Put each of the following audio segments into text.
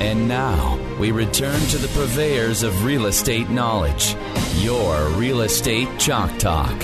And now we return to the purveyors of real estate knowledge. Your Real Estate Chalk Talk.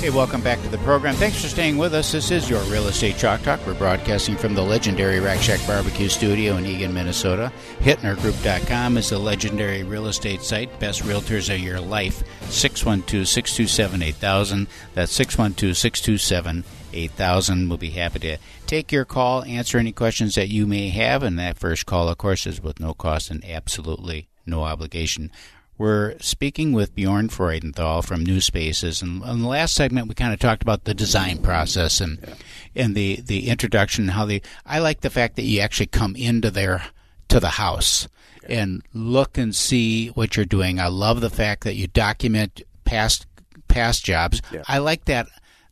Hey, welcome back to the program. Thanks for staying with us. This is your Real Estate Chalk Talk. We're broadcasting from the legendary Rack Shack Barbecue Studio in Eagan, Minnesota. HittnerGroup.com is the legendary real estate site. Best realtors of your life. 612 627 8000. That's 612 627 8000. We'll be happy to take your call, answer any questions that you may have. And that first call, of course, is with no cost and absolutely no obligation. We're speaking with Bjorn Freudenthal from New Spaces, and in the last segment we kind of talked about the design process and yeah. and the the introduction. How they I like the fact that you actually come into their to the house yeah. and look and see what you're doing. I love the fact that you document past past jobs. Yeah. I like that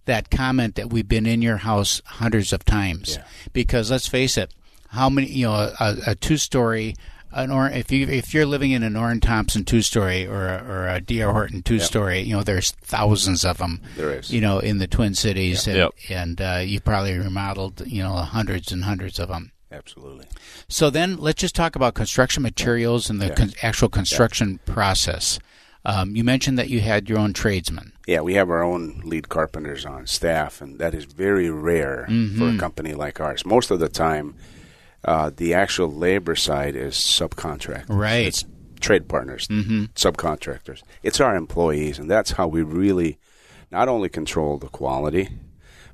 that comment that we've been in your house hundreds of times because let's face it, how many you know a, a two story an or if you if you're living in an Orrin Thompson two story or a, or a D.R. Horton two story, you know there's thousands of them. There is, you know, in the Twin Cities, yep. and, yep. and uh, you probably remodeled, you know, hundreds and hundreds of them. Absolutely. So then let's just talk about construction materials and the yeah. con- actual construction yeah. process. Um, you mentioned that you had your own tradesmen. Yeah, we have our own lead carpenters on staff, and that is very rare mm-hmm. for a company like ours. Most of the time uh, the actual labor side is subcontract. Right. It's trade partners, mm-hmm. subcontractors. It's our employees, and that's how we really not only control the quality,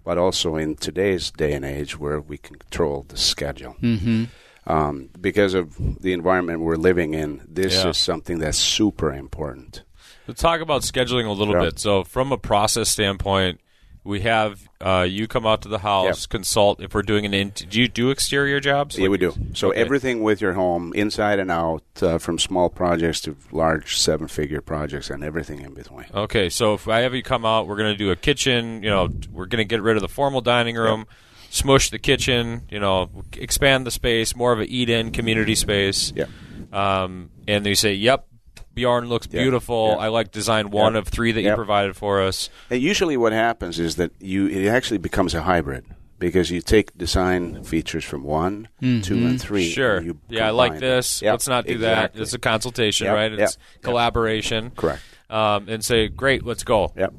but also in today's day and age where we can control the schedule. Mm-hmm. Um, because of the environment we're living in, this Yeah. is something that's super important. Let's talk about scheduling a little Yeah. bit. So, from a process standpoint, we have uh, you come out to the house, consult. If we're doing an, in- do you do exterior jobs? Yeah, Like- we do. So Okay. everything with your home, inside and out, uh, from small projects to large seven-figure projects, and everything in between. Okay, so if I have you come out, we're going to do a kitchen. You know, we're going to get rid of the formal dining room, smush the kitchen. You know, expand the space, more of an eat-in community space. Yeah. Um, and they say, "Yep, Bjorn looks Yeah, beautiful. yeah. I like design one Yeah. of three that Yeah. you provided for us." And usually, what happens is that you it actually becomes a hybrid because you take design features from one, two, and three. Sure. and you Yeah, I like this. Yep, Let's not do exactly. that. It's a consultation, Yep, right? It's yep. collaboration. Correct. Um, and say, great, let's go. Yep.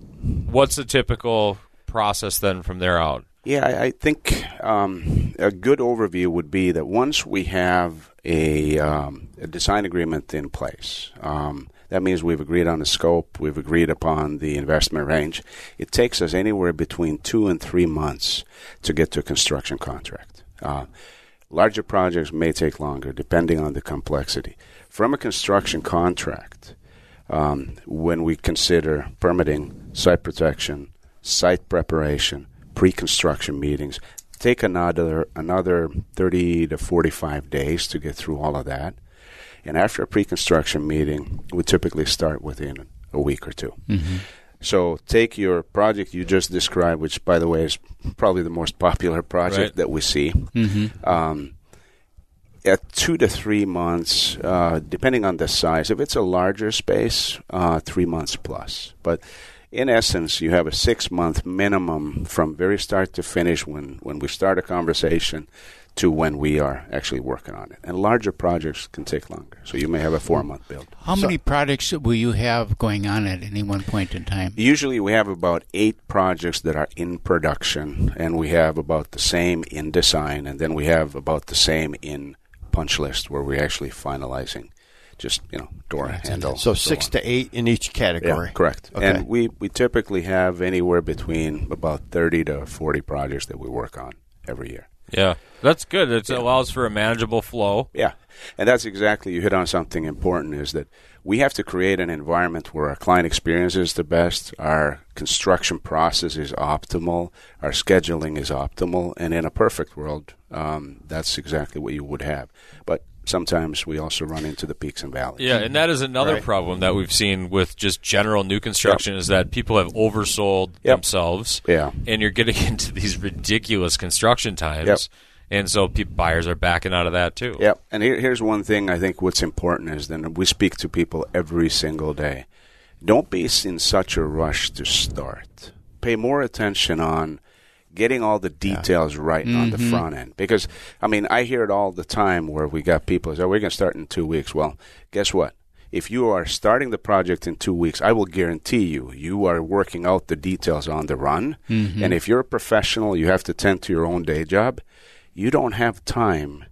What's the typical process then from there out? Yeah, I, I think um, a good overview would be that once we have a, um, a design agreement in place, um, that means we've agreed on the scope, we've agreed upon the investment range. It takes us anywhere between two and three months to get to a construction contract. Uh, larger projects may take longer, depending on the complexity. From a construction contract, um, when we consider permitting, site protection, site preparation, pre-construction meetings, take another another 30 to 45 days to get through all of that. And after a pre-construction meeting, we typically start within a week or 2 So take your project you just described, which by the way is probably the most popular project Right. that we see. Mm-hmm. Um, at two to three months, uh, depending on the size. If it's a larger space, uh, three months plus. But in essence, you have a six month minimum from very start to finish when, when we start a conversation to when we are actually working on it. And larger projects can take longer. So you may have a four month build. How many projects will you have going on at any one point in time? Usually we have about eight projects that are in production, and we have about the same in design, and then we have about the same in punch list where we're actually finalizing just, you know, door handle. So and six on. to eight in each category. Yeah, correct. Okay. And we, we typically have anywhere between about 30 to 40 projects that we work on every year. Yeah, that's good. It allows for a manageable flow. Yeah, and that's exactly you hit on something important. Is that we have to create an environment where our client experience is the best, our construction process is optimal, our scheduling is optimal, and in a perfect world, um, that's exactly what you would have. But sometimes we also run into the peaks and valleys. Yeah, and that is another problem that we've seen with just general new construction is that people have oversold Yep. themselves. Yeah. and you're getting into these ridiculous construction times, Yep. and so pe- buyers are backing out of that too. Yep. And here, here's one thing I think what's important is then we speak to people every single day. Don't be in such a rush to start. Pay more attention on getting all the details right on the mm-hmm. front end. Because, I mean, I hear it all the time where we got people say, oh, we're going to start in two weeks. Well, guess what? If you are starting the project in two weeks, I will guarantee you, you are working out the details on the run. Mm-hmm. And if you're a professional, you have to tend to your own day job, you don't have time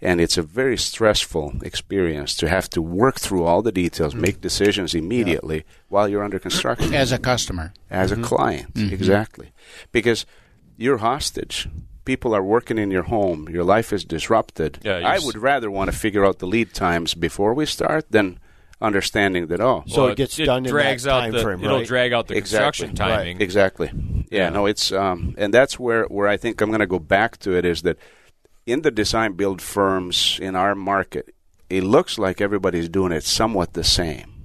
and it's a very stressful experience to have to work through all the details, mm-hmm. make decisions immediately while you're under construction As a customer. as a client. Exactly. Because you're hostage. People are working in your home. Your life is disrupted. Yeah, you're I s- would rather want to figure out the lead times before we start than understanding that, oh, So Well, it gets it done in drags that out time the, frame, It'll right? drag out the Exactly. construction timing. Exactly. Yeah, no, it's um, and that's where where I think I'm going to go back to it is that in the design build firms in our market, it looks like everybody's doing it somewhat the same.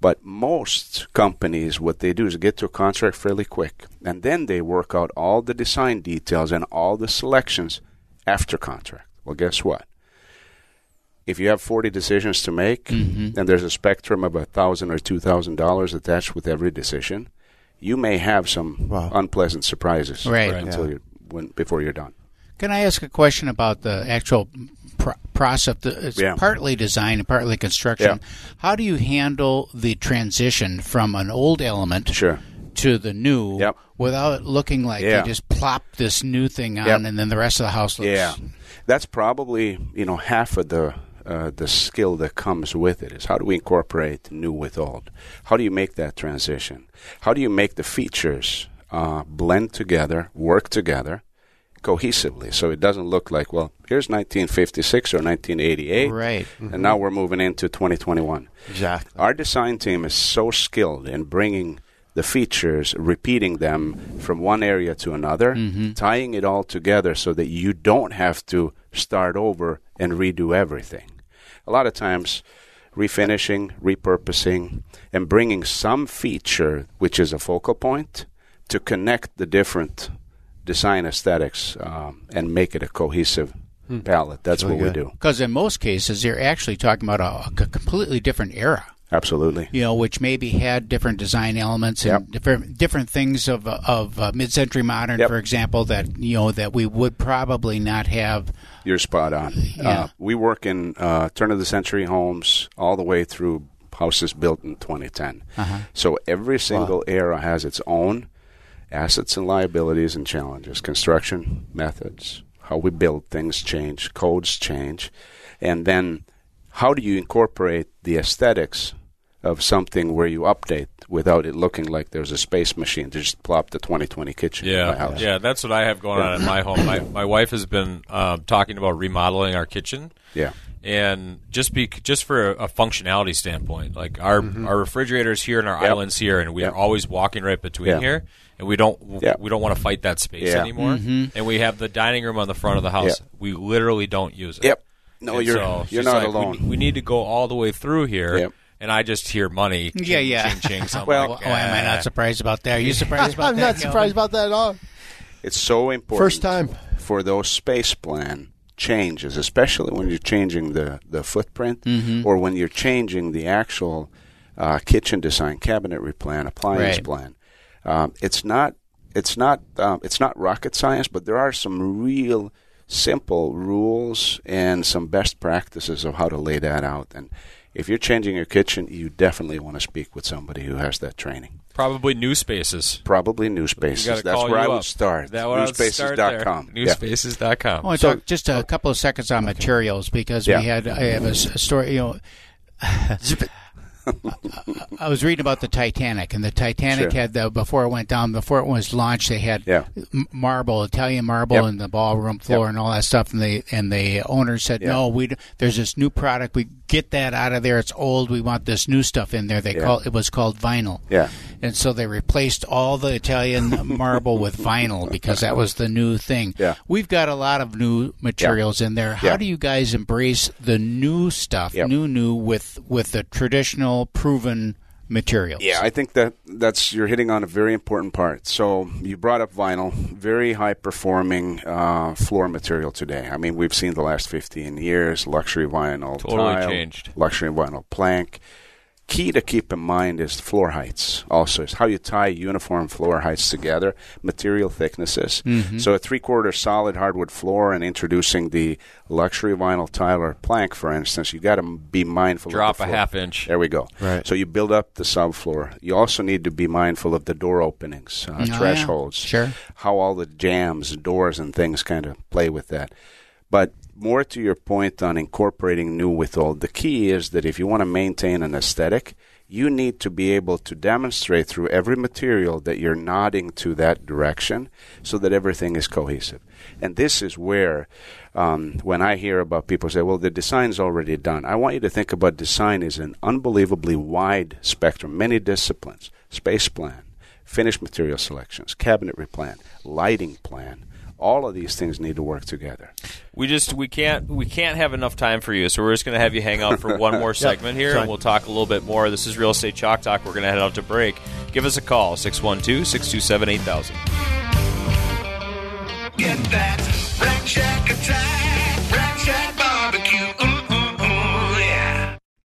But most companies, what they do is get to a contract fairly quick, and then they work out all the design details and all the selections after contract. Well, guess what? If you have 40 decisions to make, mm-hmm. and there's a spectrum of a thousand or two thousand dollars attached with every decision, you may have some Wow. unpleasant surprises Right. until Yeah. you when before you're done. Can I ask a question about the actual pr- process? It's Yeah. partly design and partly construction. Yeah. How do you handle the transition from an old element Sure. to the new Yep. without it looking like Yeah. they just plop this new thing on Yep. and then the rest of the house looks Yeah, that's probably you know half of the uh, the skill that comes with it is how do we incorporate new with old? How do you make that transition? How do you make the features uh, blend together, work together cohesively, so it doesn't look like well here's 1956 or 1988, Right. and mm-hmm. now we're moving into 2021. Exactly. Our design team is so skilled in bringing the features, repeating them from one area to another, mm-hmm. tying it all together so that you don't have to start over and redo everything. A lot of times, refinishing, repurposing, and bringing some feature, which is a focal point, to connect the different design aesthetics um, and make it a cohesive palette. That's Really what we good. do. Because in most cases, you're actually talking about a, a completely different era. Absolutely. You know, which maybe had different design elements and Yep. different different things of of uh, mid-century modern, Yep. for example, that you know that we would probably not have. You're spot on. Yeah. Uh, we work in uh, turn of the century homes all the way through houses built in 2010. Uh-huh. So every single era has its own assets and liabilities and challenges. Construction methods, how we build things change, codes change, and then how do you incorporate the aesthetics of something where you update without it looking like there's a space machine to just plop the 2020 kitchen in my Yeah, house. yeah, that's what I have going on in my home. My my wife has been um, talking about remodeling our kitchen, Yeah. and just be just for a, a functionality standpoint, like our our refrigerators here and our Mm-hmm. Yep. islands here, and we Yep. are always walking right between Yeah. here, and we don't Yeah. we don't want to fight that space Yeah. anymore. And we have the dining room on the front of the house. Yep. We literally don't use it. Yep. No, And you're so you're not like, alone. We, need to go all the way through here, Yep. and I just hear money. Yeah, ching, yeah. Ching, ching, so I'm Well, like, Oh, am I not surprised about that? Are you surprised about I'm that? not Calvin? surprised about that at all. It's so important. First time. for those space plan changes, especially when you're changing the the footprint Mm-hmm. or when you're changing the actual uh, kitchen design, cabinetry plan, appliance Right. plan. Um, it's not it's not um, it's not rocket science, but there are some real simple rules and some best practices of how to lay that out. And if you're changing your kitchen, you definitely want to speak with somebody who has that training. Probably new spaces. Probably New Spaces. That's where I would up. start. That would start there. Newspaces.com. Yeah. Newspaces.com. I want to talk just a couple of seconds on materials because Yeah. we had I have a, s- a story. You know, I was reading about the Titanic, and the Titanic Sure. had the before it went down, before it was launched, they had Yeah. marble, Italian marble, Yep. in the ballroom floor Yep. and all that stuff. And the and the owner said, Yeah. "No, we there's this new product. We get that out of there. It's old. We want this new stuff in there. They Yeah. call it was called vinyl. Yeah. and so they replaced all the Italian marble with vinyl because that was the new thing. Yeah. we've got a lot of new materials in there. How Yeah. do you guys embrace the new stuff, Yep. new new with with the traditional proven materials? Yeah, I think that that's you're hitting on a very important part. So you brought up vinyl, very high performing uh, floor material today. I mean, we've seen the last 15 years luxury vinyl, Totally tile, changed. luxury vinyl plank. Key to keep in mind is floor heights. Also, is how you tie uniform floor heights together, material thicknesses. Mm-hmm. So a three-quarter solid hardwood floor, and introducing the luxury vinyl tile or plank, for instance, you got to be mindful. Drop of the a half inch. There we go. Right. So you build up the subfloor. You also need to be mindful of the door openings, uh, Oh, yeah. thresholds, Sure. how all the jambs, doors, and things kind of play with that. But more to your point on incorporating new with old, the key is that if you want to maintain an aesthetic, you need to be able to demonstrate through every material that you're nodding to that direction so that everything is cohesive. And this is where, um, when I hear about people say, well, the design's already done, I want you to think about design as an unbelievably wide spectrum, many disciplines, space plan, finished material selections, cabinet plan, lighting plan. All of these things need to work together. We just we can't we can't have enough time for you, so we're just going to have you hang out for one more segment here, and we'll talk a little bit more. This is Real Estate Chalk Talk. We're going to head out to break. Give us a call 612-627-8000. Get that Rack Shack attack. Rack Shack